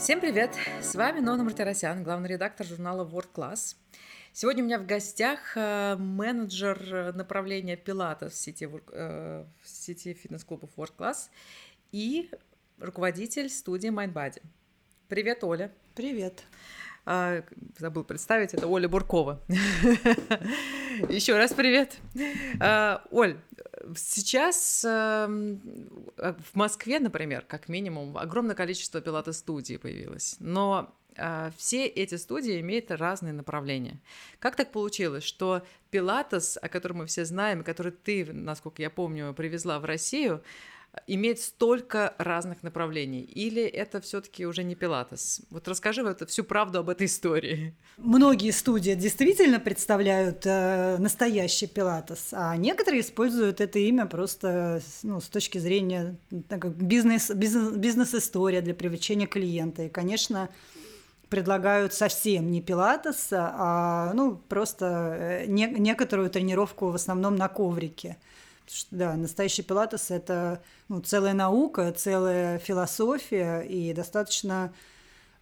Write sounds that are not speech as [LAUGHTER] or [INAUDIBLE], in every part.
Всем привет! С вами Нона Мартиросян, главный редактор журнала World Class. Сегодня у меня в гостях э, менеджер направления Пилата в сети, э, в сети фитнес-клубов World Class и руководитель студии MindBody. Привет, Оля. Привет. А, забыл представить, это Оля Буркова. [LAUGHS] Еще раз привет. А, Оль, сейчас эм, в Москве, например, как минимум, огромное количество пилатес-студий появилось, но а, все эти студии имеют разные направления. Как так получилось, что пилатес, о котором мы все знаем, который ты, насколько я помню, привезла в Россию, имеет столько разных направлений? Или это все-таки уже не пилатес? Вот расскажи вот всю правду об этой истории. Многие студии действительно представляют э, настоящий пилатес, а некоторые используют это имя просто ну, с точки зрения так, бизнес, бизнес, бизнес-история для привлечения клиента. И, конечно, предлагают совсем не пилатес, а ну, просто э, не, некоторую тренировку в основном на коврике – да, настоящий пилатес – это ну, целая наука, целая философия, и достаточно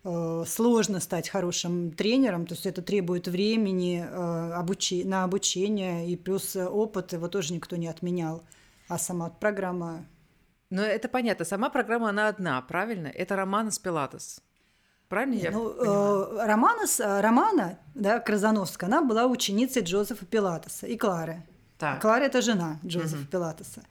э, сложно стать хорошим тренером, то есть это требует времени э, обучи на обучение, и плюс опыт его тоже никто не отменял, а сама программа… Но это понятно, сама программа, она одна, правильно? Это Романос Пилатес. Правильно я ну, э, Романос, Романа, да, Кразановская, она была ученицей Джозефа Пилатеса и Клары. Так. Клара это жена Джозефа угу. Пилатеса.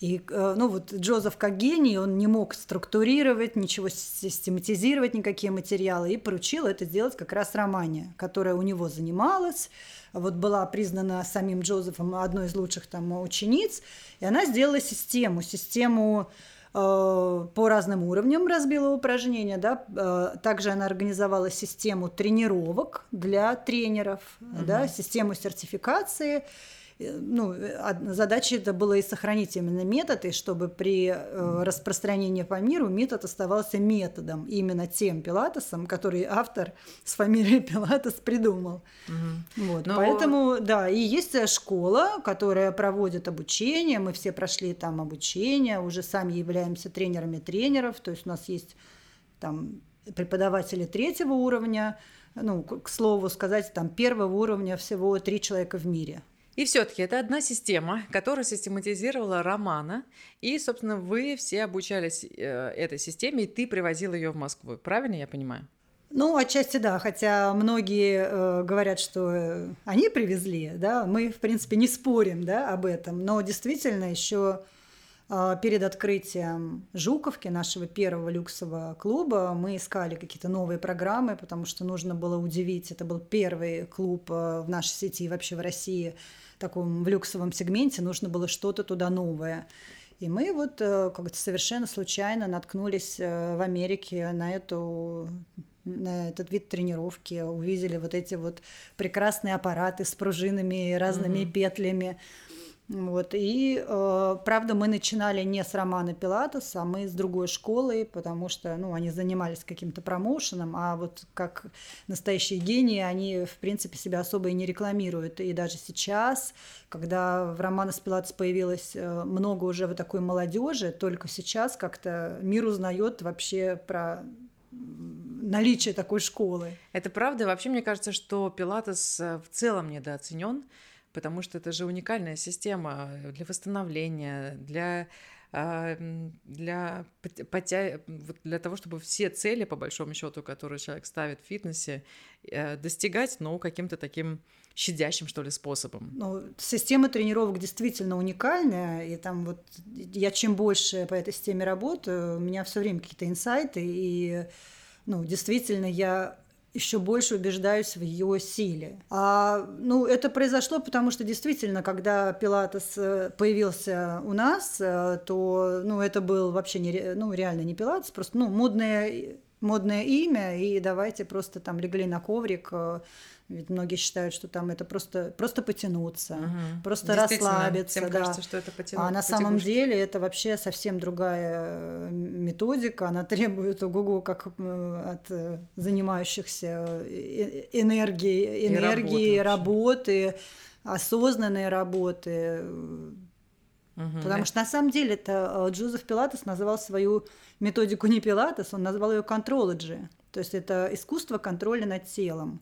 И, э, ну вот Джозеф как гений, он не мог структурировать, ничего систематизировать, никакие материалы, и поручил это сделать как раз Романе, которая у него занималась, вот была признана самим Джозефом одной из лучших там учениц, и она сделала систему, систему э, по разным уровням разбила упражнения, да, э, также она организовала систему тренировок для тренеров, угу. да, систему сертификации, ну, задача это было и сохранить именно метод, и чтобы при э, распространении по миру метод оставался методом, именно тем пилатесом, который автор с фамилией [LAUGHS] Пилатес придумал. Угу. Вот, Но... Поэтому, да, и есть школа, которая проводит обучение, мы все прошли там обучение, уже сами являемся тренерами тренеров, то есть у нас есть там преподаватели третьего уровня, ну, к слову сказать, там первого уровня всего три человека в мире – и все-таки это одна система, которая систематизировала романа, и, собственно, вы все обучались э, этой системе, и ты привозил ее в Москву. Правильно я понимаю? Ну, отчасти да, хотя многие э, говорят, что э, они привезли, да, мы, в принципе, не спорим, да, об этом, но действительно еще э, перед открытием Жуковки, нашего первого люксового клуба, мы искали какие-то новые программы, потому что нужно было удивить, это был первый клуб в нашей сети вообще в России, таком в люксовом сегменте, нужно было что-то туда новое. И мы вот э, как-то совершенно случайно наткнулись э, в Америке на эту на этот вид тренировки, увидели вот эти вот прекрасные аппараты с пружинами и разными mm-hmm. петлями. Вот. И э, правда, мы начинали не с Романа Пилатеса, а мы с другой школы, потому что ну, они занимались каким-то промоушеном, а вот как настоящие гении, они, в принципе, себя особо и не рекламируют. И даже сейчас, когда в Романа с Пилатес появилось э, много уже вот такой молодежи, только сейчас как-то мир узнает вообще про наличие такой школы. Это правда. Вообще, мне кажется, что Пилатес э, в целом недооценен потому что это же уникальная система для восстановления, для а, для, потя... для того, чтобы все цели, по большому счету, которые человек ставит в фитнесе, э, достигать, но каким-то таким щадящим, что ли, способом. Ну, система тренировок действительно уникальная, и там вот я чем больше по этой системе работаю, у меня все время какие-то инсайты, и ну, действительно я еще больше убеждаюсь в ее силе. А, ну, это произошло, потому что действительно, когда Пилатес э, появился у нас, э, то, ну, это был вообще не, ну, реально не Пилатес, просто, ну, модное, модное имя, и давайте просто там легли на коврик, э, ведь многие считают, что там это просто, просто потянуться, угу. просто расслабиться. Всем да. кажется, что это потянуть. А на самом деле это вообще совсем другая э, методика. Она требует ого-го как э, от занимающихся энергии, энергии, работы, работы осознанной работы Угу, Потому да. что на самом деле это Джозеф Пилатес называл свою методику не Пилатес, он назвал ее контрологи. То есть это искусство контроля над телом.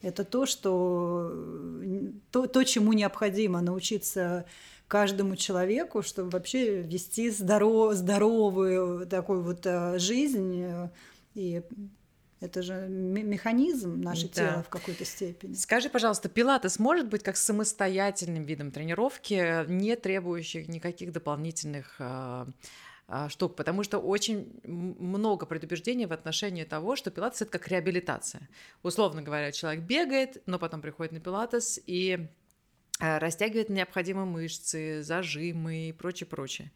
Это то, что то, то, чему необходимо научиться каждому человеку, чтобы вообще вести здоров, здоровую такую вот э, жизнь. И это же механизм нашего да. тела в какой-то степени. Скажи, пожалуйста, пилатес может быть как самостоятельным видом тренировки, не требующих никаких дополнительных э, а, штук, потому что очень много предубеждений в отношении того, что пилатес это как реабилитация. Условно говоря, человек бегает, но потом приходит на пилатес и а, растягивает необходимые мышцы, зажимы и прочее, прочее.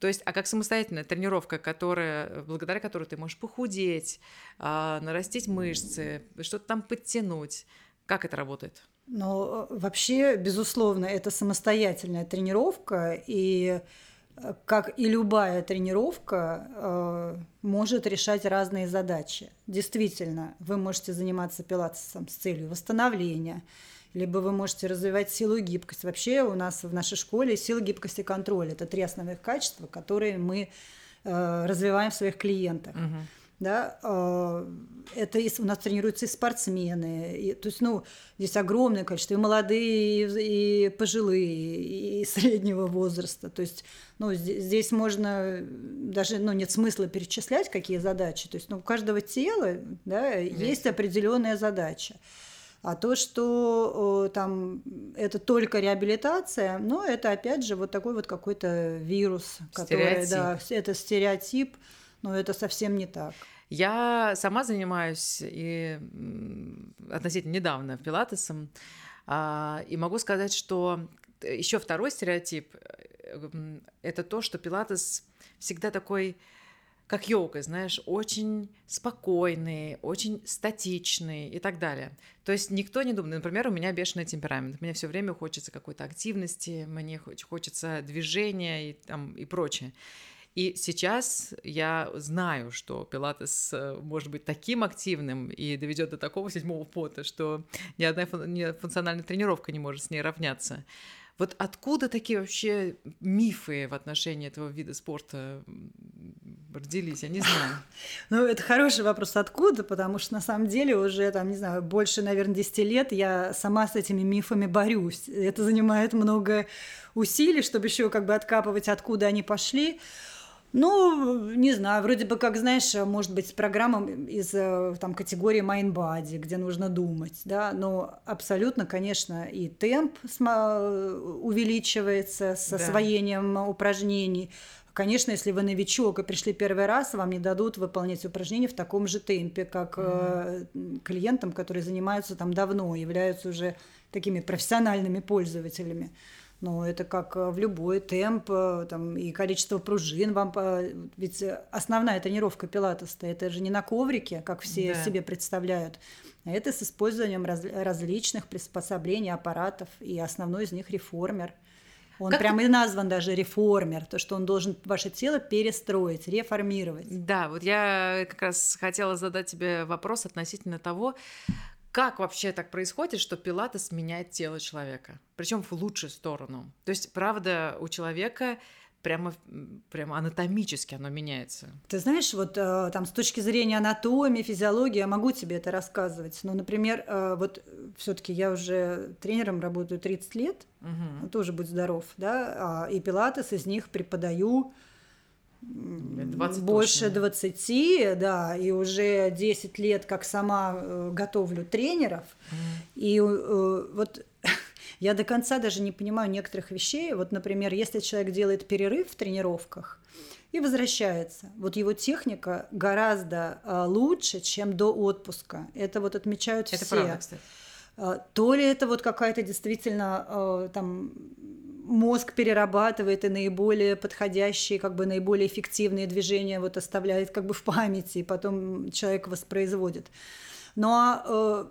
То есть, а как самостоятельная тренировка, которая, благодаря которой ты можешь похудеть, а, нарастить мышцы, что-то там подтянуть, как это работает? Ну, вообще, безусловно, это самостоятельная тренировка, и как и любая тренировка, э, может решать разные задачи. Действительно, вы можете заниматься пилатесом с целью восстановления, либо вы можете развивать силу и гибкость. Вообще у нас в нашей школе сила, гибкость и контроль – это три основных качества, которые мы э, развиваем в своих клиентах. Угу да, а, это у нас тренируются и спортсмены, и, то есть, ну, здесь огромное количество, и молодые, и, и пожилые, и среднего возраста, то есть, ну, здесь, здесь можно даже, ну, нет смысла перечислять, какие задачи, то есть, ну, у каждого тела, да, есть, есть определенная задача. А то, что там это только реабилитация, ну, это опять же вот такой вот какой-то вирус, который, да, это стереотип, но это совсем не так. Я сама занимаюсь и относительно недавно пилатесом, а, и могу сказать, что еще второй стереотип э, – это то, что пилатес всегда такой как йога, знаешь, очень спокойный, очень статичный и так далее. То есть никто не думает, например, у меня бешеный темперамент, мне все время хочется какой-то активности, мне хочется движения и, там, и прочее. И сейчас я знаю, что пилатес э, может быть таким активным и доведет до такого седьмого пота, что ни одна функциональная тренировка не может с ней равняться. Вот откуда такие вообще мифы в отношении этого вида спорта родились, я не знаю. [LAUGHS] Ну, это хороший вопрос, откуда, потому что на самом деле уже, там, не знаю, больше, наверное, 10 лет я сама с этими мифами борюсь. Это занимает много усилий, чтобы еще как бы откапывать, откуда они пошли. Ну, не знаю, вроде бы как, знаешь, может быть, с программом из э, там, категории Mind Body, где нужно думать, да, но абсолютно, конечно, и темп увеличивается с освоением да. упражнений. Конечно, если вы новичок и пришли первый раз, вам не дадут выполнять упражнения в таком же темпе, как mm-hmm. клиентам, которые занимаются там давно, являются уже такими профессиональными пользователями. Но это как э, в любой темп, э, там, и количество пружин вам... Ведь основная тренировка пилатеса, это же не на коврике, как все да. себе представляют, а это с использованием раз, различных приспособлений, аппаратов, и основной из них реформер. Он как прямо ты... и назван даже реформер, то, что он должен ваше тело перестроить, реформировать. Да, вот я как раз хотела задать тебе вопрос относительно того, как вообще так происходит, что пилатес меняет тело человека? Причем в лучшую сторону. То есть, правда, у человека прямо, прямо анатомически оно меняется. Ты знаешь, вот э, там с точки зрения анатомии, физиологии, я могу тебе это рассказывать. Но, например, э, вот все-таки я уже тренером работаю 30 лет, угу. тоже будь здоров, да, а, и пилатес из них преподаю 20 больше точно. 20, да, и уже 10 лет как сама э, готовлю тренеров. Mm. И э, вот [LAUGHS] я до конца даже не понимаю некоторых вещей. Вот, например, если человек делает перерыв в тренировках и возвращается, вот его техника гораздо э, лучше, чем до отпуска. Это вот отмечают это все. Правда, кстати. То ли это вот какая-то действительно там мозг перерабатывает и наиболее подходящие, как бы наиболее эффективные движения вот оставляет как бы в памяти, и потом человек воспроизводит. Но э,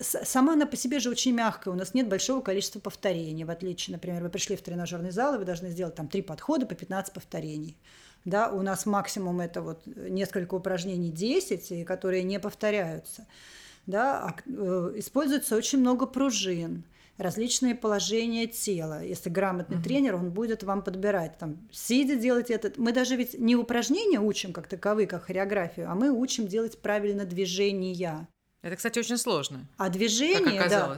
сама она по себе же очень мягкая, у нас нет большого количества повторений, в отличие, например, вы пришли в тренажерный зал, и вы должны сделать там три подхода по 15 повторений. Да, у нас максимум это вот несколько упражнений 10, которые не повторяются. Да, а, э, используется очень много пружин – различные положения тела. Если грамотный mm-hmm. тренер, он будет вам подбирать. Там, сидя делать это. Мы даже ведь не упражнения учим как таковые, как хореографию, а мы учим делать правильно движения. Это, кстати, очень сложно. А движение, как да,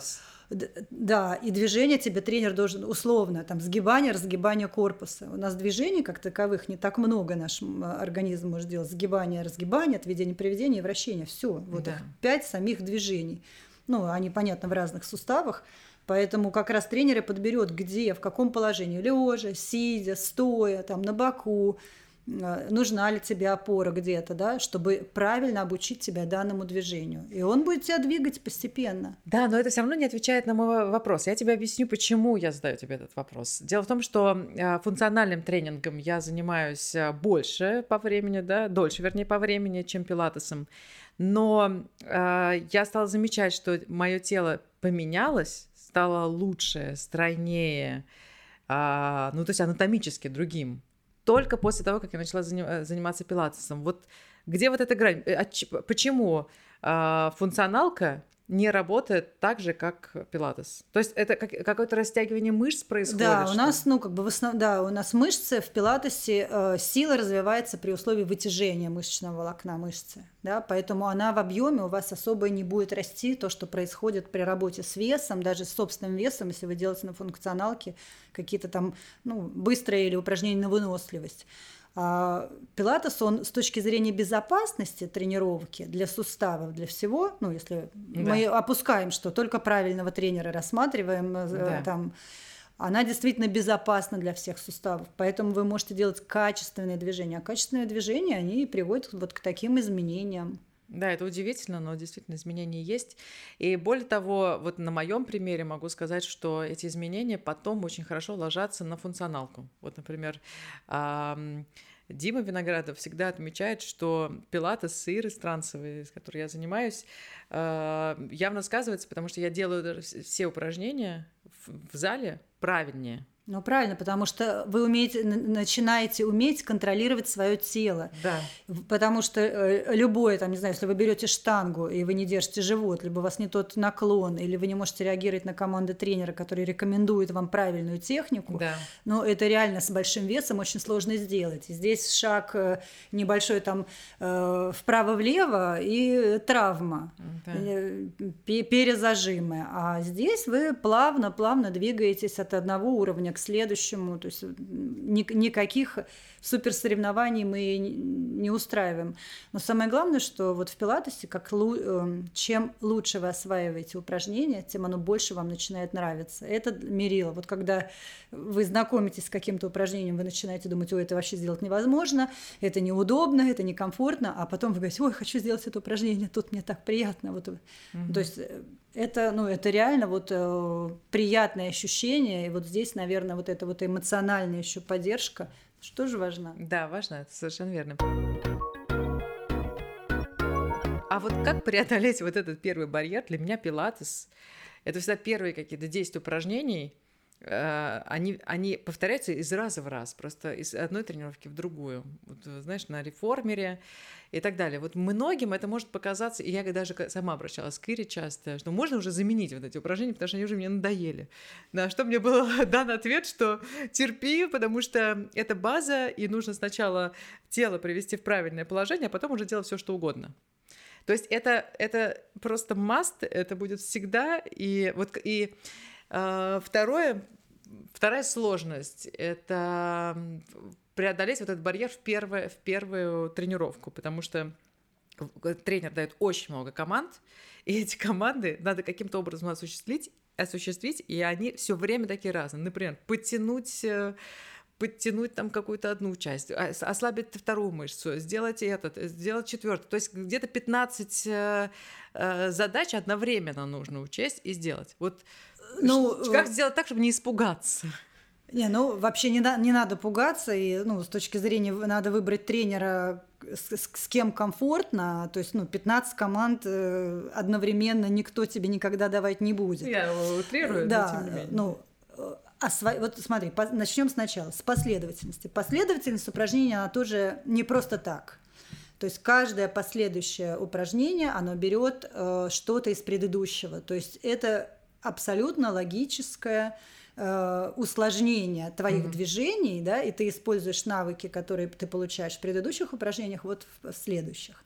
да, и движение тебе тренер должен условно, там, сгибание, разгибание корпуса. У нас движений как таковых не так много наш организм может делать. Сгибание, разгибание, отведение, приведение, вращение. Все, вот да. их пять самих движений. Ну, они, понятно, в разных суставах. Поэтому как раз тренер подберет, где, в каком положении, лежа, сидя, стоя, там, на боку, Э, нужна ли тебе опора где-то, да, чтобы правильно обучить тебя данному движению. И он будет тебя двигать постепенно. Да, но это все равно не отвечает на мой вопрос. Я тебе объясню, почему я задаю тебе этот вопрос. Дело в том, что э, функциональным тренингом я занимаюсь э, больше по времени, да, дольше, вернее, по времени, чем пилатесом. Но э, я стала замечать, что мое тело поменялось, стало лучше, стройнее, э, ну, то есть анатомически другим только после того, как я начала заниматься пилатесом. Вот где вот эта грань? Э, почему а, функционалка не работает так же, как пилатес. То есть это как, какое-то растягивание мышц происходит? Да, у нас, ну, как бы в основном, да, у нас мышцы в пилатесе, э, сила развивается при условии вытяжения мышечного волокна мышцы, да, поэтому она в объеме у вас особо не будет расти, то, что происходит при работе с весом, даже с собственным весом, если вы делаете на функционалке какие-то там, ну, быстрые или упражнения на выносливость. А пилатес, он с точки зрения безопасности тренировки для суставов, для всего, ну, если да. мы опускаем, что только правильного тренера рассматриваем, э, да. там, она действительно безопасна для всех суставов. Поэтому вы можете делать качественные движения. А качественные движения, они приводят вот к таким изменениям. Да, это удивительно, но действительно изменения есть. И более того, вот на моем примере могу сказать, что эти изменения потом очень хорошо ложатся на функционалку. Вот, например, Дима Виноградов всегда отмечает, что пилатес, сыр трансовые, с которой я занимаюсь, а, явно сказывается, потому что я делаю все упражнения в зале правильнее, ну, правильно, потому что вы умеете, начинаете уметь контролировать свое тело. Да. Потому что э, любое, там, не знаю, если вы берете штангу, и вы не держите живот, либо у вас не тот наклон, или вы не можете реагировать на команды тренера, который рекомендует вам правильную технику, да. но это реально с большим весом очень сложно сделать. здесь шаг э, небольшой там э, вправо-влево и травма, да. перезажимы. А здесь вы плавно-плавно двигаетесь от одного уровня к следующему. То есть ни, никаких суперсоревнований мы не устраиваем. Но самое главное, что вот в пилатесе, как эм, чем лучше вы осваиваете упражнения, тем оно больше вам начинает нравиться. Это мерило. Вот когда вы знакомитесь с каким-то упражнением, вы начинаете думать, ой, это вообще сделать невозможно, это неудобно, это некомфортно, а потом вы говорите, ой, хочу сделать это упражнение, тут мне так приятно. Вот. Mm-hmm. То есть э, это, ну, это реально вот э, приятное ощущение, и вот здесь, наверное, вот эта вот эмоциональная еще поддержка, что же важно? Да, важно, это совершенно верно. А вот как преодолеть вот этот первый барьер? Для меня пилатес – это всегда первые какие-то 10 упражнений – они, они повторяются из раза в раз, просто из одной тренировки в другую. Вот, знаешь, на реформере и так далее. Вот многим это может показаться, и я даже сама обращалась к Ире часто, что можно уже заменить вот эти упражнения, потому что они уже мне надоели. На что мне был [LAUGHS] дан ответ, что терпи, потому что это база, и нужно сначала тело привести в правильное положение, а потом уже делать все, что угодно. То есть это, это просто must, это будет всегда, и вот и второе, вторая сложность – это преодолеть вот этот барьер в, первое, в первую тренировку, потому что тренер дает очень много команд, и эти команды надо каким-то образом осуществить, осуществить, и они все время такие разные. Например, подтянуть э, подтянуть там какую-то одну часть, а, ослабить вторую мышцу, сделать этот, сделать четвертую. То есть где-то 15 э, э, задач одновременно нужно учесть и сделать. Вот ну, как э, сделать так, чтобы не испугаться? Не, ну вообще не, не надо пугаться, и ну, с точки зрения надо выбрать тренера, с, с, с кем комфортно, то есть ну, 15 команд э, одновременно никто тебе никогда давать не будет. Я утрирую, да, ну, а сво... вот смотри, по... начнем сначала с последовательности. Последовательность упражнения, она тоже не просто так. То есть каждое последующее упражнение, оно берет э, что-то из предыдущего. То есть это абсолютно логическое э, усложнение твоих mm-hmm. движений, да, и ты используешь навыки, которые ты получаешь в предыдущих упражнениях, вот в, в следующих.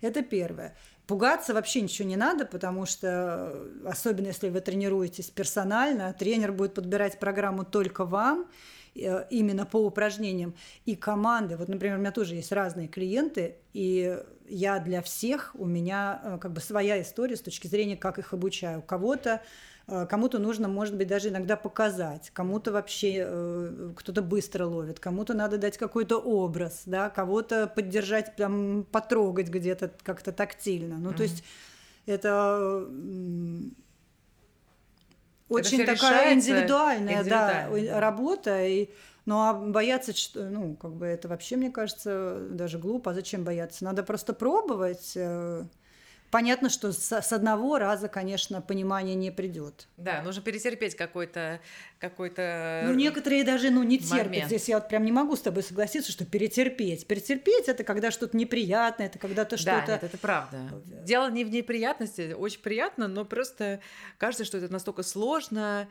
Это первое. Пугаться вообще ничего не надо, потому что, особенно если вы тренируетесь персонально, тренер будет подбирать программу только вам, э, именно по упражнениям. И команды, вот, например, у меня тоже есть разные клиенты, и я для всех, у меня э, как бы своя история с точки зрения, как их обучаю. Кого-то Э, кому-то нужно, может быть, даже иногда показать, кому-то вообще э, кто-то быстро ловит, кому-то надо дать какой-то образ, да, кого-то поддержать, там, потрогать где-то как-то тактильно. Ну, mm-hmm. то есть это очень это такая индивидуальная, индивидуальная да, работа. И, ну а бояться, что, ну, как бы это вообще, мне кажется, даже глупо. А зачем бояться? Надо просто пробовать. Э, Понятно, что с, с одного раза, конечно, понимание не придет. Да, нужно перетерпеть какой-то какой-то. Ну, некоторые даже ну, не терпят. Момент. Здесь я вот прям не могу с тобой согласиться, что перетерпеть. Перетерпеть это когда что-то неприятное, это когда то что-то. Да, нет, это правда. Дело не в неприятности, очень приятно, но просто кажется, что это настолько сложно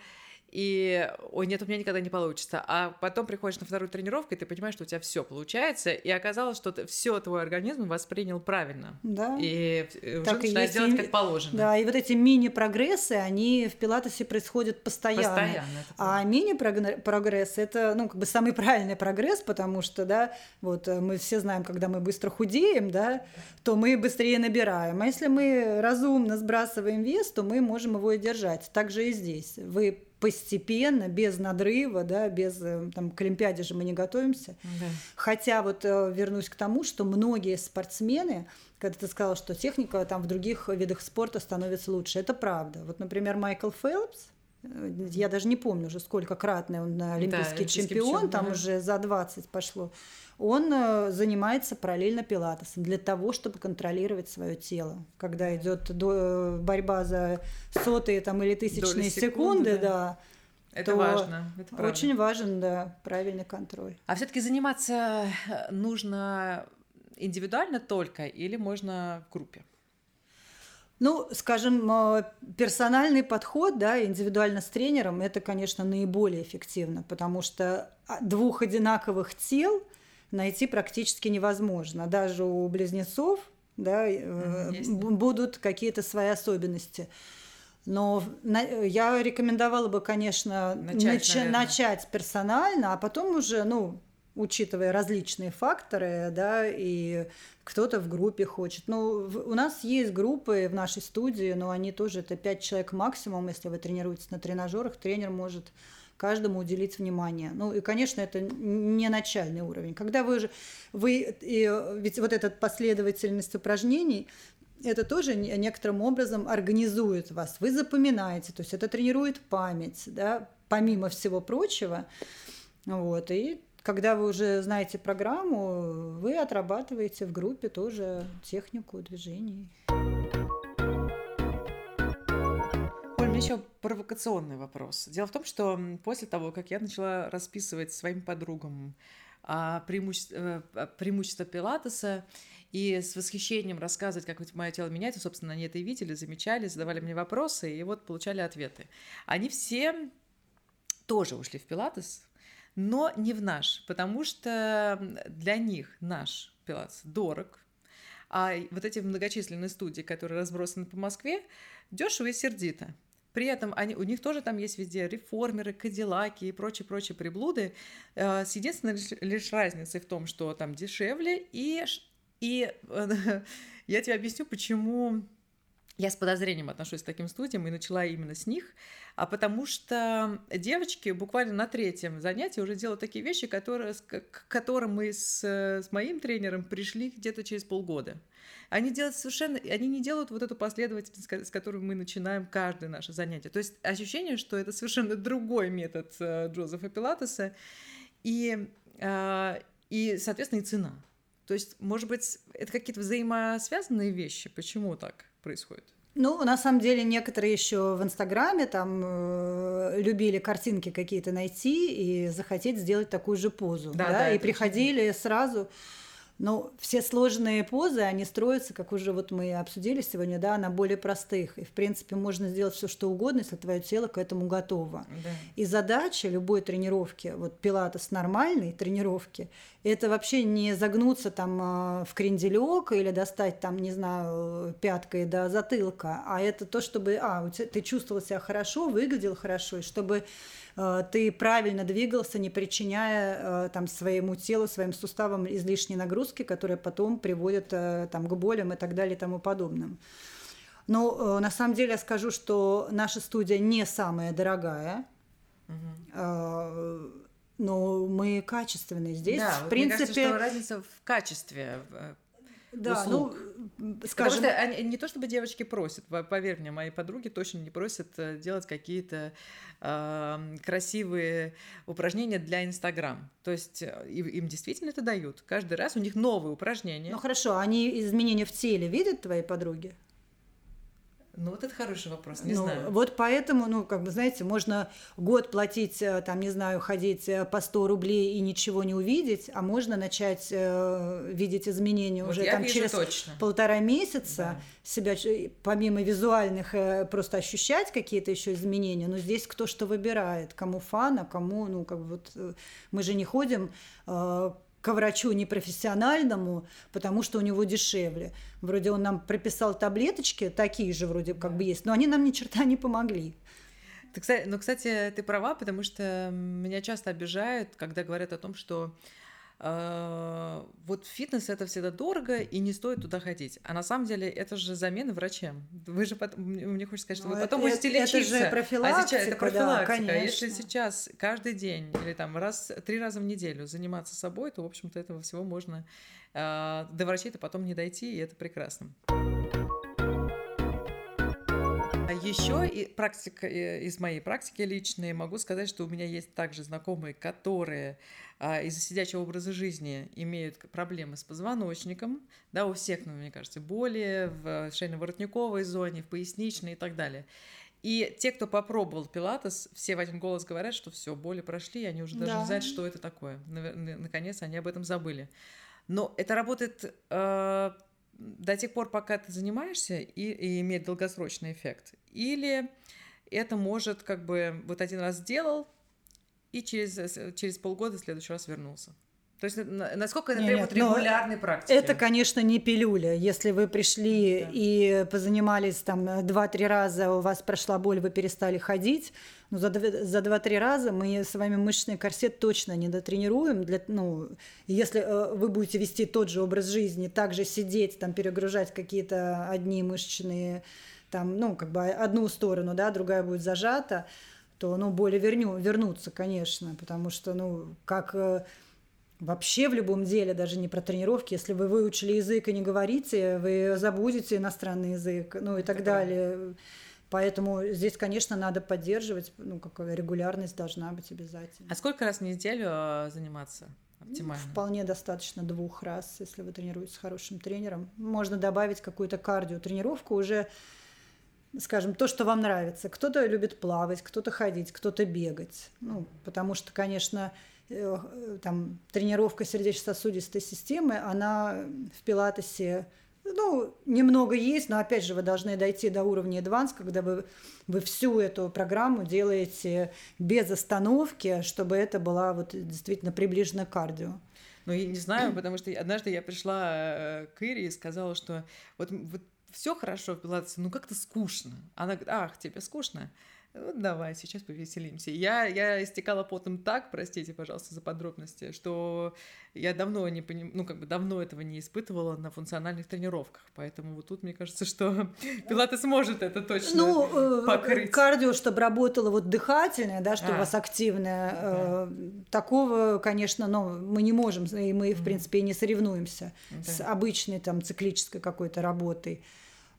и ой, нет, у меня никогда не получится. А потом приходишь на вторую тренировку, и ты понимаешь, что у тебя все получается, и оказалось, что все твой организм воспринял правильно. Да. И уже так начинаешь делать как положено. Да, и вот эти мини-прогрессы, они в пилатесе происходят постоянно. Постоянно. А мини-прогресс это, ну, как бы самый правильный прогресс, потому что, да, вот э, мы все знаем, когда мы быстро худеем, да, то мы быстрее набираем. А если мы разумно сбрасываем вес, то мы можем его и держать. Так же и здесь. Вы постепенно, без надрыва, да, без э, там, к Олимпиаде же мы не готовимся. Да. Хотя вот э, вернусь к тому, что многие спортсмены, когда ты сказала, что техника там в других видах спорта становится лучше, это правда. Вот, например, Майкл Фелпс, э, я даже не помню уже сколько кратный он олимпийский да, чемпион, чемпион, там да. уже за 20 пошло он э, занимается параллельно пилатесом для того, чтобы контролировать свое тело. Когда идет э, борьба за сотые там, или тысячные секунды, секунды, да, да это важно. Это очень важен, да, правильный контроль. А все-таки заниматься э, нужно индивидуально только или можно в группе? Ну, скажем, персональный подход, да, индивидуально с тренером, это, конечно, наиболее эффективно, потому что а, двух одинаковых тел – найти практически невозможно. Даже у близнецов да, mm будут какие-то свои особенности. Но я рекомендовала бы, конечно, начать, нач- начать персонально, а потом уже, ну, учитывая различные факторы, да, и кто-то в группе хочет. Ну, у нас есть группы в нашей студии, но они тоже, это 5 человек максимум, если вы тренируетесь на тренажерах, тренер может каждому уделить внимание. Ну и, конечно, это не начальный уровень. Когда вы уже, вы, и, ведь вот эта последовательность упражнений, это тоже некоторым образом организует вас. Вы запоминаете, то есть это тренирует память, да, помимо всего прочего. Вот, и когда вы уже знаете программу, вы отрабатываете в группе тоже технику движений. Еще провокационный вопрос. Дело в том, что после того, как я начала расписывать своим подругам а, преимущество, э, преимущество пилатеса и с восхищением рассказывать, как мое тело меняется, собственно, они это и видели, замечали, задавали мне вопросы и вот получали ответы. Они все тоже ушли в пилатес, но не в наш, потому что для них наш пилатес дорог, а вот эти многочисленные студии, которые разбросаны по Москве, дешево и сердито. При этом они, у них тоже там есть везде реформеры, кадиллаки и прочие-прочие приблуды. Э, с единственной лишь, лишь разницей в том, что там дешевле. И, и [LAUGHS] я тебе объясню, почему я с подозрением отношусь к таким студиям и начала именно с них, а потому что девочки буквально на третьем занятии уже делают такие вещи, которые, к которым мы с, с моим тренером пришли где-то через полгода. Они делают совершенно, они не делают вот эту последовательность, с которой мы начинаем каждое наше занятие. То есть ощущение, что это совершенно другой метод э, Джозефа Пилатеса, и, э, и, соответственно, и цена. То есть, может быть, это какие-то взаимосвязанные вещи? Почему так происходит? Ну, на самом деле, некоторые еще в Инстаграме там э, любили картинки какие-то найти и захотеть сделать такую же позу, да, да, да и приходили очень... сразу Но все сложные позы, они строятся, как уже вот мы обсудили сегодня, да, на более простых. И, в принципе, можно сделать все, что угодно, если твое тело к этому готово. Да. И задача любой тренировки, вот пилатес нормальной тренировки, это вообще не загнуться там а, в кренделек или достать там, не знаю, пяткой до затылка, а это то, чтобы, а, ты чувствовал себя хорошо, выглядел хорошо, и чтобы Э, ты правильно двигался, не причиняя э, там, своему телу, своим суставам излишней нагрузки, которые потом приводят э, там, к болям и так далее и тому подобным. Но на самом деле я скажу, что наша студия не самая дорогая. Угу. Но мы качественные здесь. Да, в принципе, мне кажется, что разница в качестве да, услуг. ну, скажем... Потому что они, не то чтобы девочки просят, поверь мне, мои подруги точно не просят э, делать какие-то э, красивые упражнения для Инстаграм. То есть э, им действительно это дают. Каждый раз у них новые упражнения. Ну хорошо, они изменения в теле видят твои подруги? Ну, вот это хороший вопрос, не ну, знаю. Вот поэтому, ну, как бы, знаете, можно год платить, э, там, не знаю, ходить э, по 100 рублей и ничего не увидеть, а можно начать э, видеть изменения вот уже там через точно. полтора месяца, да. себя, помимо визуальных, э, просто ощущать какие-то еще изменения. Но здесь кто что выбирает, кому фан, а кому, ну, как бы вот, мы же не ходим э, к врачу непрофессиональному, потому что у него дешевле. Вроде он нам прописал таблеточки, такие же вроде как бы есть, но они нам ни черта не помогли. Ты, кстати, ну, кстати, ты права, потому что меня часто обижают, когда говорят о том, что а, вот фитнес это всегда дорого и не стоит туда ходить. А на самом деле это же замена врачам. Вы же потом, мне хочется сказать, что вы ну, потом это, будете лечиться. Это же профилактика, а сейчас это профилактика. Да, Если сейчас каждый день или там раз три раза в неделю заниматься собой, то в общем-то этого всего можно э, до врачей-то потом не дойти, и это прекрасно. Еще и практика из моей практики личной могу сказать, что у меня есть также знакомые, которые а, из-за сидячего образа жизни имеют проблемы с позвоночником, да, у всех, ну, мне кажется, боли в шейно-воротниковой зоне, в поясничной и так далее. И те, кто попробовал пилатес, все в один голос говорят, что все, боли прошли, они уже даже да. не знают, что это такое. Наконец, они об этом забыли. Но это работает э, до тех пор, пока ты занимаешься, и, и имеет долгосрочный эффект. Или это может как бы вот один раз сделал, и через, э, через полгода в следующий раз вернулся. То есть насколько это нет, требует нет, регулярной практики? Это, конечно, не пилюля. Если вы пришли да. и позанимались там 2-3 раза, у вас прошла боль, вы перестали ходить, ну, за, за 2-3 раза мы с вами мышечный корсет точно не дотренируем. Для, ну, если э, вы будете вести тот же образ жизни, также сидеть, там, перегружать какие-то одни мышечные, там, ну, как бы одну сторону, да, другая будет зажата, то, ну, боли верню, вернутся, конечно, потому что, ну, как э, вообще в любом деле, даже не про тренировки, если вы выучили язык и не говорите, вы забудете иностранный язык, ну, и так Это далее. Правда. Поэтому здесь, конечно, надо поддерживать, ну, какая регулярность должна быть обязательно. А сколько раз в неделю э, заниматься? Оптимально. Ну, вполне достаточно двух раз, если вы тренируетесь с хорошим тренером. Можно добавить какую-то кардио тренировку уже скажем, то, что вам нравится. Кто-то любит плавать, кто-то ходить, кто-то бегать. Ну, потому что, конечно, э, там, тренировка сердечно-сосудистой системы, она в пилатесе ну, немного есть, но опять же вы должны дойти до уровня advanced, когда вы, вы всю эту программу делаете без остановки, чтобы это была вот действительно приближена к кардио. Ну, я не знаю, потому что однажды я пришла э, к Ире и сказала, что вот, вот все хорошо в пилатесе, ну как-то скучно. Она говорит, ах, тебе скучно? Вот давай, сейчас повеселимся. Я, я истекала потом так, простите, пожалуйста, за подробности, что я давно не поним... ну, как бы давно этого не испытывала на функциональных тренировках. Поэтому вот тут мне кажется, что [LAUGHS] пилатес может это точно ну, э, покрыть. Кардио, чтобы работало вот дыхательное, да, что а. у вас активное, да. э, такого, конечно, но мы не можем, и мы, в принципе, и не соревнуемся да. с обычной там циклической какой-то работой.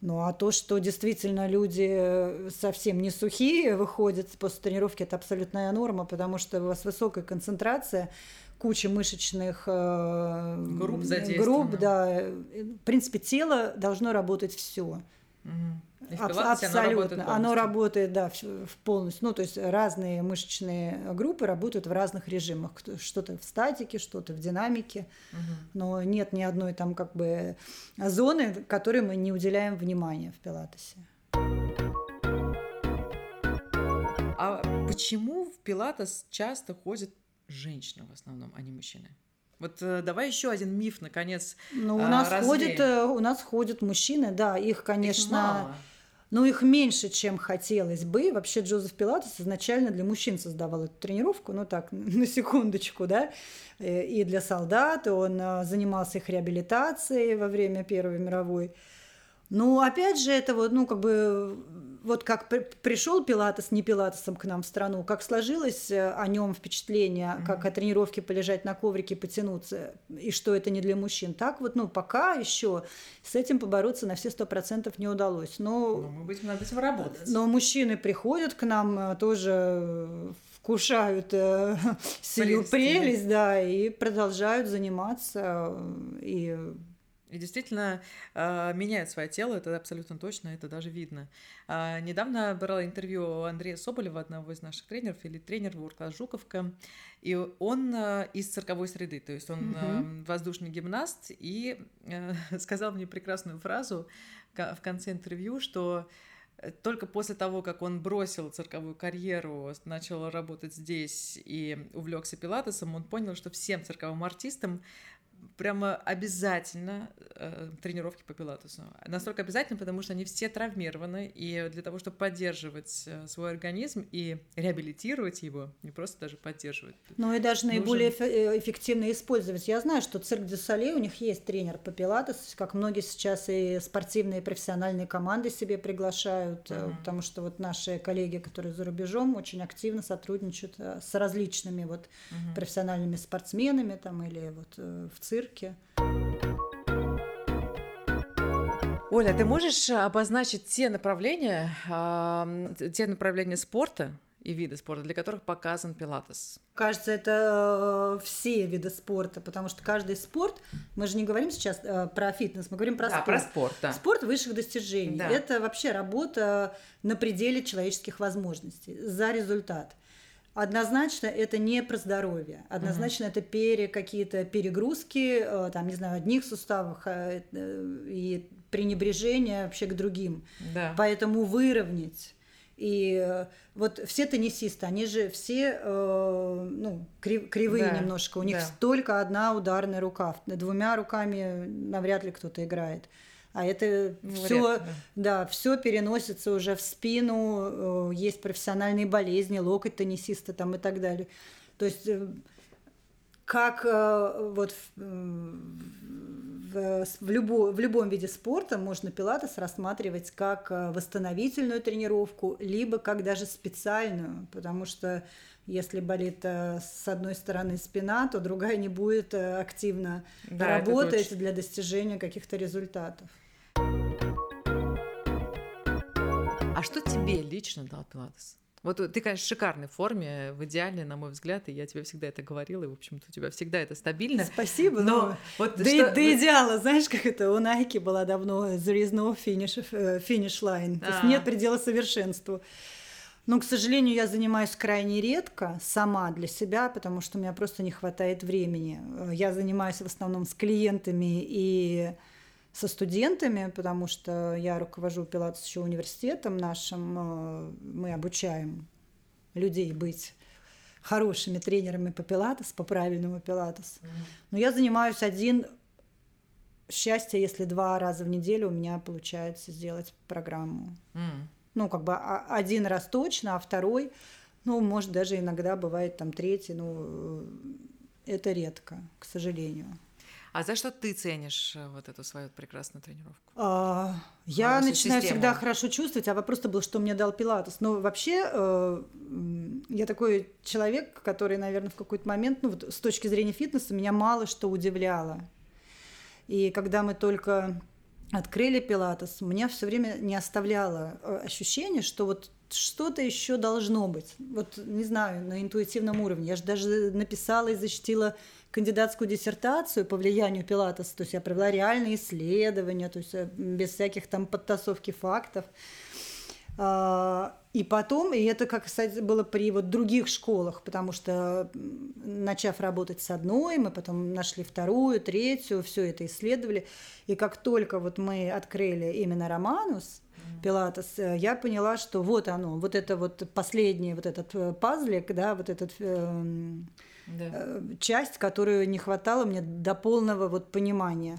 Ну а то, что действительно люди э, совсем не сухие выходят после тренировки, это абсолютная норма, потому что у вас высокая концентрация, куча мышечных э, групп, групп да. В принципе, тело должно работать все. Угу. Абсолютно. Оно работает, оно работает, да, в полностью. Ну, то есть разные мышечные группы работают в разных режимах. Что-то в статике, что-то в динамике. Угу. Но нет ни одной там как бы зоны, которой мы не уделяем внимания в пилатесе. А почему в пилатес часто ходят женщины в основном, а не мужчины? Вот э, давай еще один миф, наконец. Ну, у нас развеем. ходят, э, у нас ходят мужчины, да, их, конечно, их мало. Ну, их меньше, чем хотелось бы. Вообще Джозеф Пилатес изначально для мужчин создавал эту тренировку, ну так, [LAUGHS] на секундочку, да, э, и для солдат, он занимался их реабилитацией во время Первой мировой. Ну, опять же, это вот, ну, как бы, вот как пришел Пилатес, не Пилатесом к нам в страну, как сложилось э, о нем впечатление, mm-hmm. как о тренировке полежать на коврике, потянуться, и что это не для мужчин. Так вот, ну, пока еще с этим побороться на все сто процентов не удалось. Но, но мы будем над этим работать. Но мужчины приходят к нам э, тоже вкушают э, [LAUGHS] сию прелесть, да, и продолжают заниматься и и действительно э, меняет свое тело, это абсолютно точно, это даже видно. Э, недавно брала интервью у Андрея Соболева, одного из наших тренеров, или тренер Воркла Жуковка, и он э, из цирковой среды, то есть он э, воздушный гимнаст, и э, [LAUGHS] сказал мне прекрасную фразу в конце интервью, что только после того, как он бросил цирковую карьеру, начал работать здесь и увлекся пилатесом, он понял, что всем цирковым артистам прямо обязательно э, тренировки по пилатесу. Настолько обязательно, потому что они все травмированы, и для того, чтобы поддерживать э, свой организм и реабилитировать его, не просто даже поддерживать. Ну и даже нужен... наиболее э, эффективно использовать. Я знаю, что цирк де Солей, у них есть тренер по пилатесу, как многие сейчас и спортивные профессиональные команды себе приглашают, uh-huh. потому что вот наши коллеги, которые за рубежом, очень активно сотрудничают с различными вот uh-huh. профессиональными спортсменами там или вот в цирке. Оля, ты можешь обозначить те направления, те направления спорта и виды спорта, для которых показан пилатес? Кажется, это э, все виды спорта, потому что каждый спорт, мы же не говорим сейчас э, про фитнес, мы говорим про да, спорт. Про спорт, да. Спорт высших достижений. Да. Это вообще работа на пределе человеческих возможностей за результат. Однозначно это не про здоровье. Однозначно угу. это пере какие-то перегрузки, э, там, не знаю, одних суставов э, и пренебрежение вообще к другим. Да. Поэтому выровнять. И э, вот все теннисисты, они же все ну, кривые да, немножко. У них да. только одна ударная рука. Двумя руками навряд ли кто-то играет а это все, да. да, все переносится уже в спину, э, есть профессиональные болезни, локоть теннисиста там и так далее. То есть э, как э, вот в, в, в, любо, в любом виде спорта можно пилатес рассматривать как восстановительную тренировку, либо как даже специальную, потому что если болит с одной стороны спина, то другая не будет активно да, работать для достижения каких-то результатов. А что тебе лично дал Пилатес? Вот ты, конечно, в шикарной форме, в идеале, на мой взгляд, и я тебе всегда это говорила, и, в общем-то, у тебя всегда это стабильно. Спасибо, но, но вот до, что... до идеала, знаешь, как это у Nike была давно, there is no finish, finish line, то есть а. нет предела совершенству. Но, к сожалению, я занимаюсь крайне редко сама для себя, потому что у меня просто не хватает времени. Я занимаюсь в основном с клиентами и со студентами, потому что я руковожу пилатес еще университетом нашим, э, мы обучаем людей быть хорошими тренерами по пилатес, по правильному пилатес. Но я занимаюсь один, счастье, если два раза в неделю у меня получается сделать программу. Mm. Ну, как бы один раз точно, а второй, ну, может, даже иногда бывает там третий, ну, это редко, к сожалению. А за что ты ценишь э, вот эту свою прекрасную тренировку? А, я начинаю систему. всегда хорошо чувствовать, а вопрос-то был, что мне дал Пилатес. Но вообще э, я такой человек, который, наверное, в какой-то момент, ну вот с точки зрения фитнеса, меня мало что удивляло. И когда мы только открыли Пилатес, меня все время не оставляло э, ощущение, что вот что-то еще должно быть. Вот, не знаю, на интуитивном уровне. Я же даже написала и защитила кандидатскую диссертацию по влиянию Пилатеса, то есть я провела реальные исследования, то есть э, без всяких там подтасовки фактов. А, и потом, и это, как кстати, было при вот других школах, потому что, начав работать с одной, мы потом нашли вторую, третью, все это исследовали. И как только вот мы открыли именно Романус, Пилатес, э, я поняла, что вот оно, вот это вот последний вот этот э, пазлик, да, вот этот э, да. э, часть, которую не хватало мне до полного вот понимания.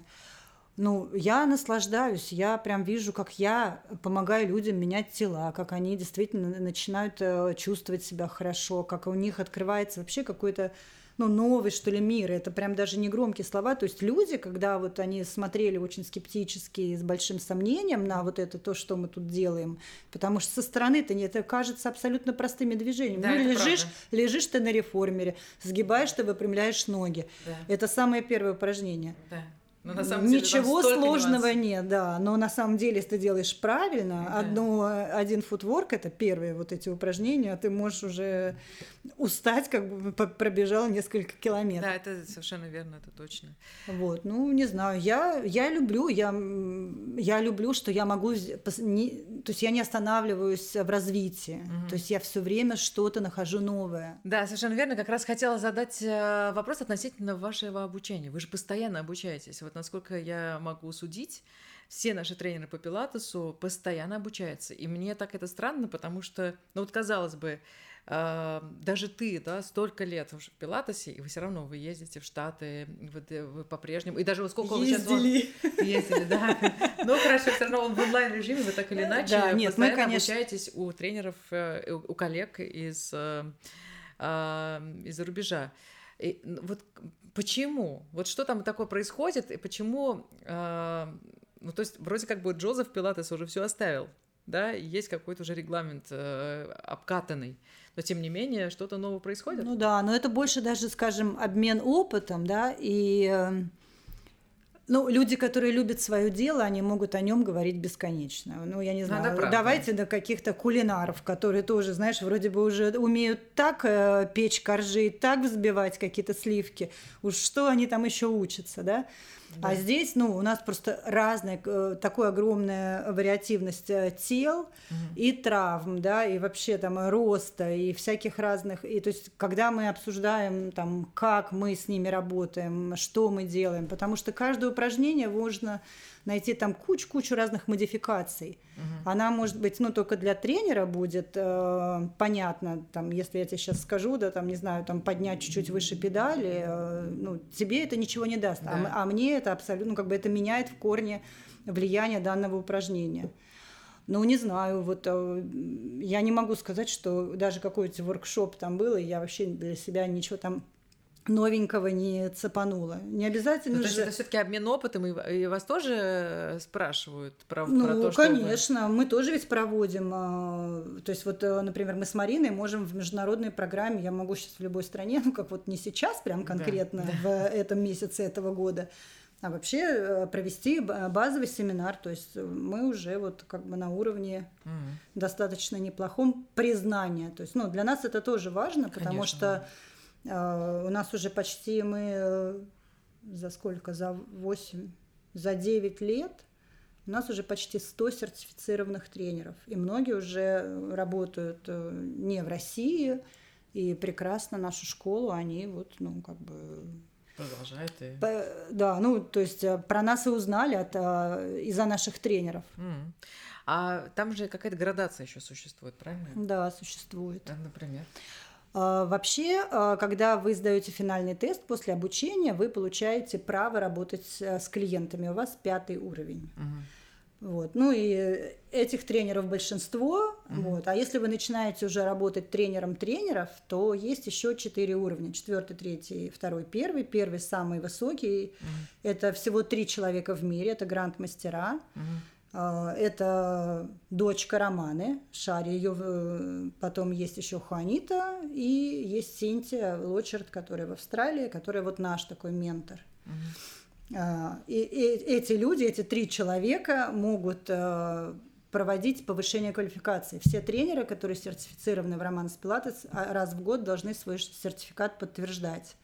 Ну, я наслаждаюсь, я прям вижу, как я помогаю людям менять тела, как они действительно начинают э, чувствовать себя хорошо, как у них открывается вообще какой-то ну, новый, что ли, мир. Это прям даже не громкие слова. То есть люди, когда вот они смотрели очень скептически и с большим сомнением на вот это, то, что мы тут делаем, потому что со стороны-то это кажется абсолютно простыми движениями. Да, ну, лежишь, правда. лежишь ты на реформере, сгибаешь ты, выпрямляешь ноги. Да. Это самое первое упражнение. Да. Но на самом Ничего деле, сложного нюансов. нет, да. Но на самом деле, если ты делаешь правильно, да. одно, один футворк это первые вот эти упражнения, а ты можешь уже устать, как бы пробежал несколько километров. Да, это совершенно верно, это точно. Вот, ну не знаю, я я люблю, я я люблю, что я могу, не, то есть я не останавливаюсь в развитии, угу. то есть я все время что-то нахожу новое. Да, совершенно верно. Как раз хотела задать э, вопрос относительно вашего обучения. Вы же постоянно обучаетесь вот насколько я могу судить, все наши тренеры по пилатесу постоянно обучаются. И мне так это странно, потому что, ну вот казалось бы, э, даже ты, да, столько лет в пилатесе, и вы все равно вы ездите в Штаты, вы, вы по-прежнему, и даже вот сколько ездили. вы сейчас... Ездили, да. [LAUGHS] Ну, хорошо, все равно в онлайн-режиме вы так или иначе да, нет, мы, конечно... обучаетесь у тренеров, э, у коллег из, э, из-за рубежа. И, вот почему? Вот что там такое происходит, и почему... Э, ну, то есть, вроде как бы Джозеф Пилатес уже все оставил, да, есть какой-то уже регламент э, обкатанный. Но тем не менее, что-то новое происходит. Ну да, но это больше даже, скажем, обмен опытом, да, и э, ну, люди, которые любят свое дело, они могут о нем говорить бесконечно. Ну, я не знаю, ну, давайте до каких-то кулинаров, которые тоже, знаешь, вроде бы уже умеют так э, печь коржи, так взбивать какие-то сливки. Уж что они там еще учатся, да? Да. А здесь, ну, у нас просто разная, э, такая огромная вариативность э, тел угу. и травм, да, и вообще там роста, и всяких разных. И то есть, когда мы обсуждаем там, как мы с ними работаем, что мы делаем, потому что каждое упражнение можно найти там кучу-кучу разных модификаций. Угу. Она может быть, ну, только для тренера будет э, понятно, там, если я тебе сейчас скажу, да, там, не знаю, там, поднять чуть-чуть выше педали, э, ну, тебе это ничего не даст, а да. а, а мне это абсолютно, ну, как бы это меняет в корне влияние данного упражнения. Ну, не знаю, вот э, я не могу сказать, что даже какой-то воркшоп там был, и я вообще для себя ничего там новенького не цепануло. Не обязательно ну, же... То есть это все таки обмен опытом, и, и вас тоже э, спрашивают про, ну, про то, что конечно, вы... мы тоже ведь проводим. А, то есть вот, э, например, мы с Мариной можем в международной программе, я могу сейчас в любой стране, [LAUGHS] ну как вот не сейчас прям конкретно да, да. в этом месяце этого года, а вообще э, провести базовый семинар. То есть мы уже вот как бы на уровне угу. достаточно неплохом признания. То есть, ну, для нас это тоже важно, Конечно, потому что да а, у нас уже почти мы э, за сколько? За 8, за 9 лет у нас уже почти 100 сертифицированных тренеров. И многие уже работают э, не в России, и прекрасно нашу школу они вот, ну, как бы Продолжает и... Да, ну, то есть э, про нас и узнали от, из-за наших тренеров. Mm. А там же какая-то градация еще существует, правильно? Да, существует. Например? А, вообще, а, когда вы сдаете финальный тест после обучения, вы получаете право работать с клиентами. У вас пятый уровень. Угу. Вот. Ну и этих тренеров большинство. Угу. Вот. А если вы начинаете уже работать тренером тренеров, то есть еще четыре уровня. Четвертый, третий, второй, первый. Первый самый высокий. Угу. Это всего три человека в мире. Это гранд-мастера. Угу. А, это дочка Романы, Шари, ее э, потом есть еще Хуанита и есть Синтия Лочерт, которая в Австралии, которая вот наш такой ментор. Uh-huh. И, и эти люди, эти три человека могут э, проводить повышение квалификации. Все тренеры, которые сертифицированы в Романс Пилатес, а, раз в год должны свой сертификат подтверждать.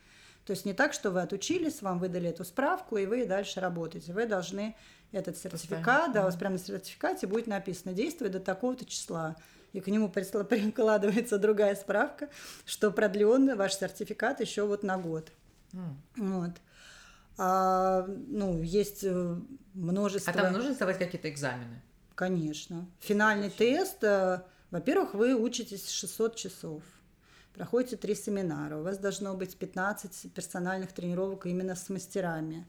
То есть не так, что вы отучились, вам выдали эту справку, и вы дальше работаете. Вы должны этот сертификат, да, у вас прямо на сертификате будет написано «действует до такого-то числа». И к нему [LAUGHS] прикладывается другая справка, что продлен ваш сертификат еще вот на год. Mm. Вот. А, ну, есть э, множество... А там нужно сдавать какие-то экзамены? Конечно. Финальный тест, э, во-первых, вы учитесь 600 часов, проходите три семинара, у вас должно быть 15 персональных тренировок именно с мастерами.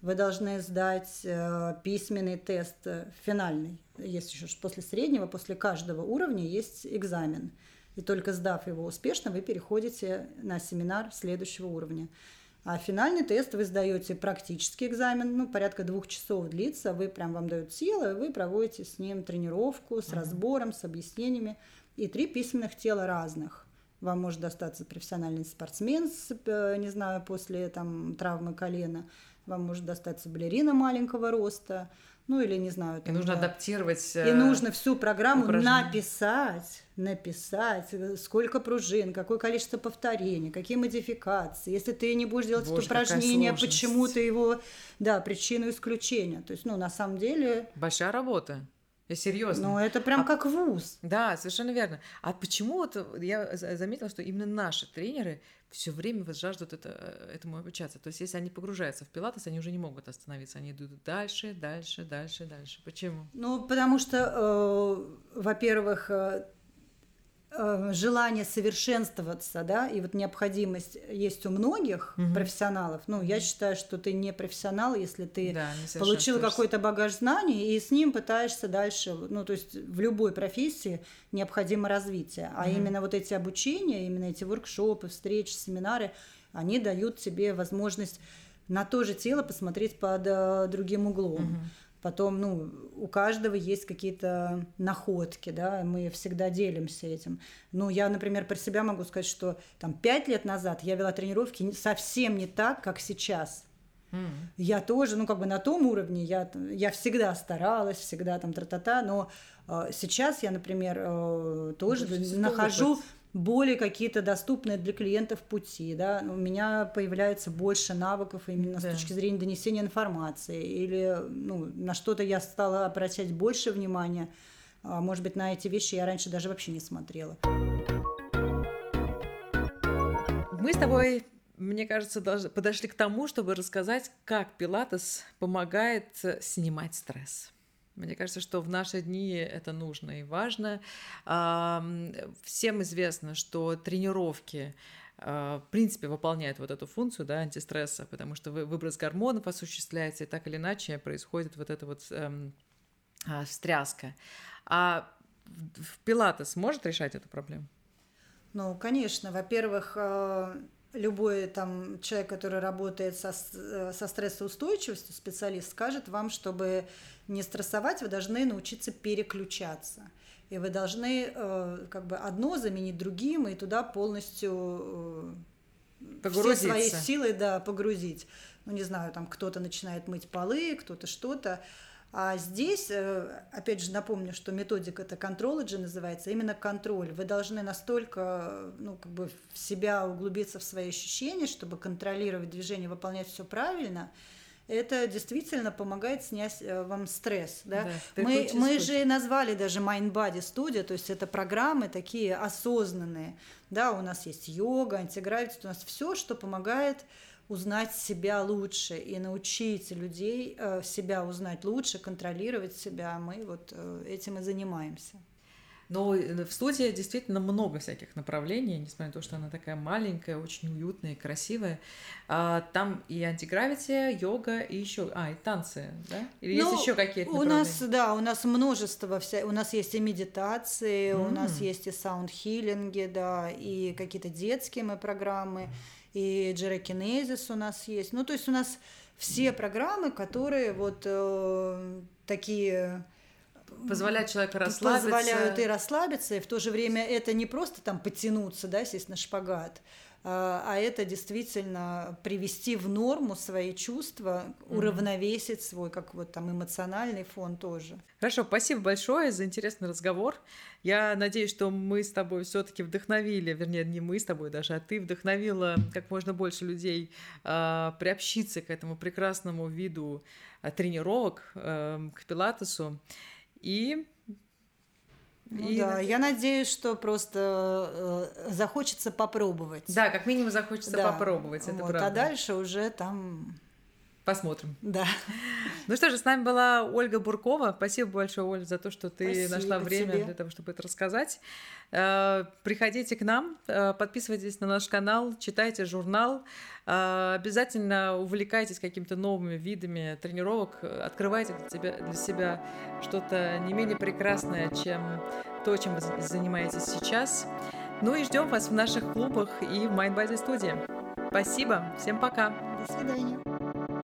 Вы должны сдать э, письменный тест э, финальный. Есть еще после среднего, после каждого уровня есть экзамен. И только сдав его успешно, вы переходите на семинар следующего уровня. А финальный тест вы сдаете практический экзамен, ну, порядка двух часов длится, вы прям вам дают силы, вы проводите с ним тренировку с разбором, с объяснениями, и три письменных тела разных. Вам может достаться профессиональный спортсмен, э, не знаю, после там, травмы колена, вам может достаться балерина маленького роста, ну или не знаю. Там, и нужно да. адаптировать. И нужно всю программу упражнения. написать, написать, э, сколько пружин, какое количество повторений, какие модификации. Если ты не будешь делать Боже, это упражнение, почему ты его, да, причину исключения. То есть, ну, на самом деле... Большая работа. Я серьезно. Ну, это прям а, как вуз. Да, совершенно верно. А почему вот я заметила, что именно наши тренеры все время вот жаждут это, э, этому обучаться. То есть, если они погружаются в пилатес, они уже не могут остановиться, они идут дальше, дальше, дальше, дальше. Почему? Ну, потому что, э, во-первых, э, Э, желание совершенствоваться, да, и вот необходимость есть у многих угу. профессионалов. Ну, я считаю, что ты не профессионал, если ты да, получил какой-то багаж знаний и с ним пытаешься дальше, ну, то есть в любой профессии необходимо развитие. А угу. именно вот эти обучения, именно эти воркшопы, встречи, семинары, они дают тебе возможность на то же тело посмотреть под э, другим углом. Угу. Потом, ну, у каждого есть какие-то находки, да, мы всегда делимся этим. Ну, я, например, про себя могу сказать, что там пять лет назад я вела тренировки совсем не так, как сейчас. Mm. Я тоже, ну, как бы на том уровне, я, я всегда старалась, всегда там тра-та-та, но э, сейчас я, например, э, тоже нахожу... Опыт более какие-то доступные для клиентов пути, да, у меня появляется больше навыков именно да. с точки зрения донесения информации, или ну, на что-то я стала обращать больше внимания, а, может быть, на эти вещи я раньше даже вообще не смотрела. Мы с тобой мне кажется, подошли к тому, чтобы рассказать, как Пилатес помогает снимать стресс. Мне кажется, что в наши дни это нужно и важно. Всем известно, что тренировки а, в принципе, выполняют вот эту функцию да, антистресса, потому что выброс гормонов осуществляется, и так или иначе происходит вот эта вот эм, а, встряска. А в пилатес может решать эту проблему? Ну, конечно. Во-первых, э, любой там человек, который работает со, э, со стрессоустойчивостью, специалист, скажет вам, чтобы не стрессовать, вы должны научиться переключаться. И вы должны э, как бы одно заменить другим и туда полностью э, все свои силы да, погрузить. Ну, не знаю, там кто-то начинает мыть полы, кто-то что-то. А здесь, э, опять же, напомню, что методика это контролоджи называется, именно контроль. Вы должны настолько, ну, как бы в себя углубиться в свои ощущения, чтобы контролировать движение, выполнять все правильно. Это действительно помогает снять э, вам стресс. Да? Да, мы, мы же назвали даже Mind Body Studio, то есть это программы такие осознанные. Да, у нас есть йога, антигравити, у нас все, что помогает узнать себя лучше и научить людей э, себя узнать лучше, контролировать себя. Мы вот э, этим и занимаемся. Но э, в студии действительно много всяких направлений, несмотря на то, что она такая маленькая, очень уютная и красивая. А, там и антигравити, йога, и еще, а, и танцы, да? Или ну, есть еще какие-то У нас, да, у нас множество, вся, у нас есть и медитации, mm. у нас есть и саунд-хиллинги, да, и какие-то детские мы программы, и джерокинезис у нас есть. Ну, то есть у нас все программы, которые вот э, такие позволяют человеку расслабиться. Позволяют и расслабиться, и в то же время это не просто там потянуться, да, сесть на шпагат, а это действительно привести в норму свои чувства, уравновесить свой, как вот там эмоциональный фон тоже. Хорошо, спасибо большое за интересный разговор. Я надеюсь, что мы с тобой все-таки вдохновили, вернее, не мы с тобой даже, а ты вдохновила как можно больше людей э, приобщиться к этому прекрасному виду э, тренировок, э, к пилатесу. И ну и да, я надеюсь, что просто э, захочется попробовать. Да, как минимум захочется да. попробовать, это вот, а правда. А дальше уже там Посмотрим. Да. Ну что же, с нами была Ольга Буркова. Спасибо большое, Оль, за то, что ты Спасибо нашла время тебе. для того, чтобы это рассказать. Э, приходите к нам, э, подписывайтесь на наш канал, читайте журнал. Э, обязательно увлекайтесь какими-то новыми видами тренировок, открывайте для себя, для себя что-то не менее прекрасное, чем то, чем вы занимаетесь сейчас. Ну и ждем вас в наших клубах и в Mindbody студии. Спасибо, всем пока. До свидания.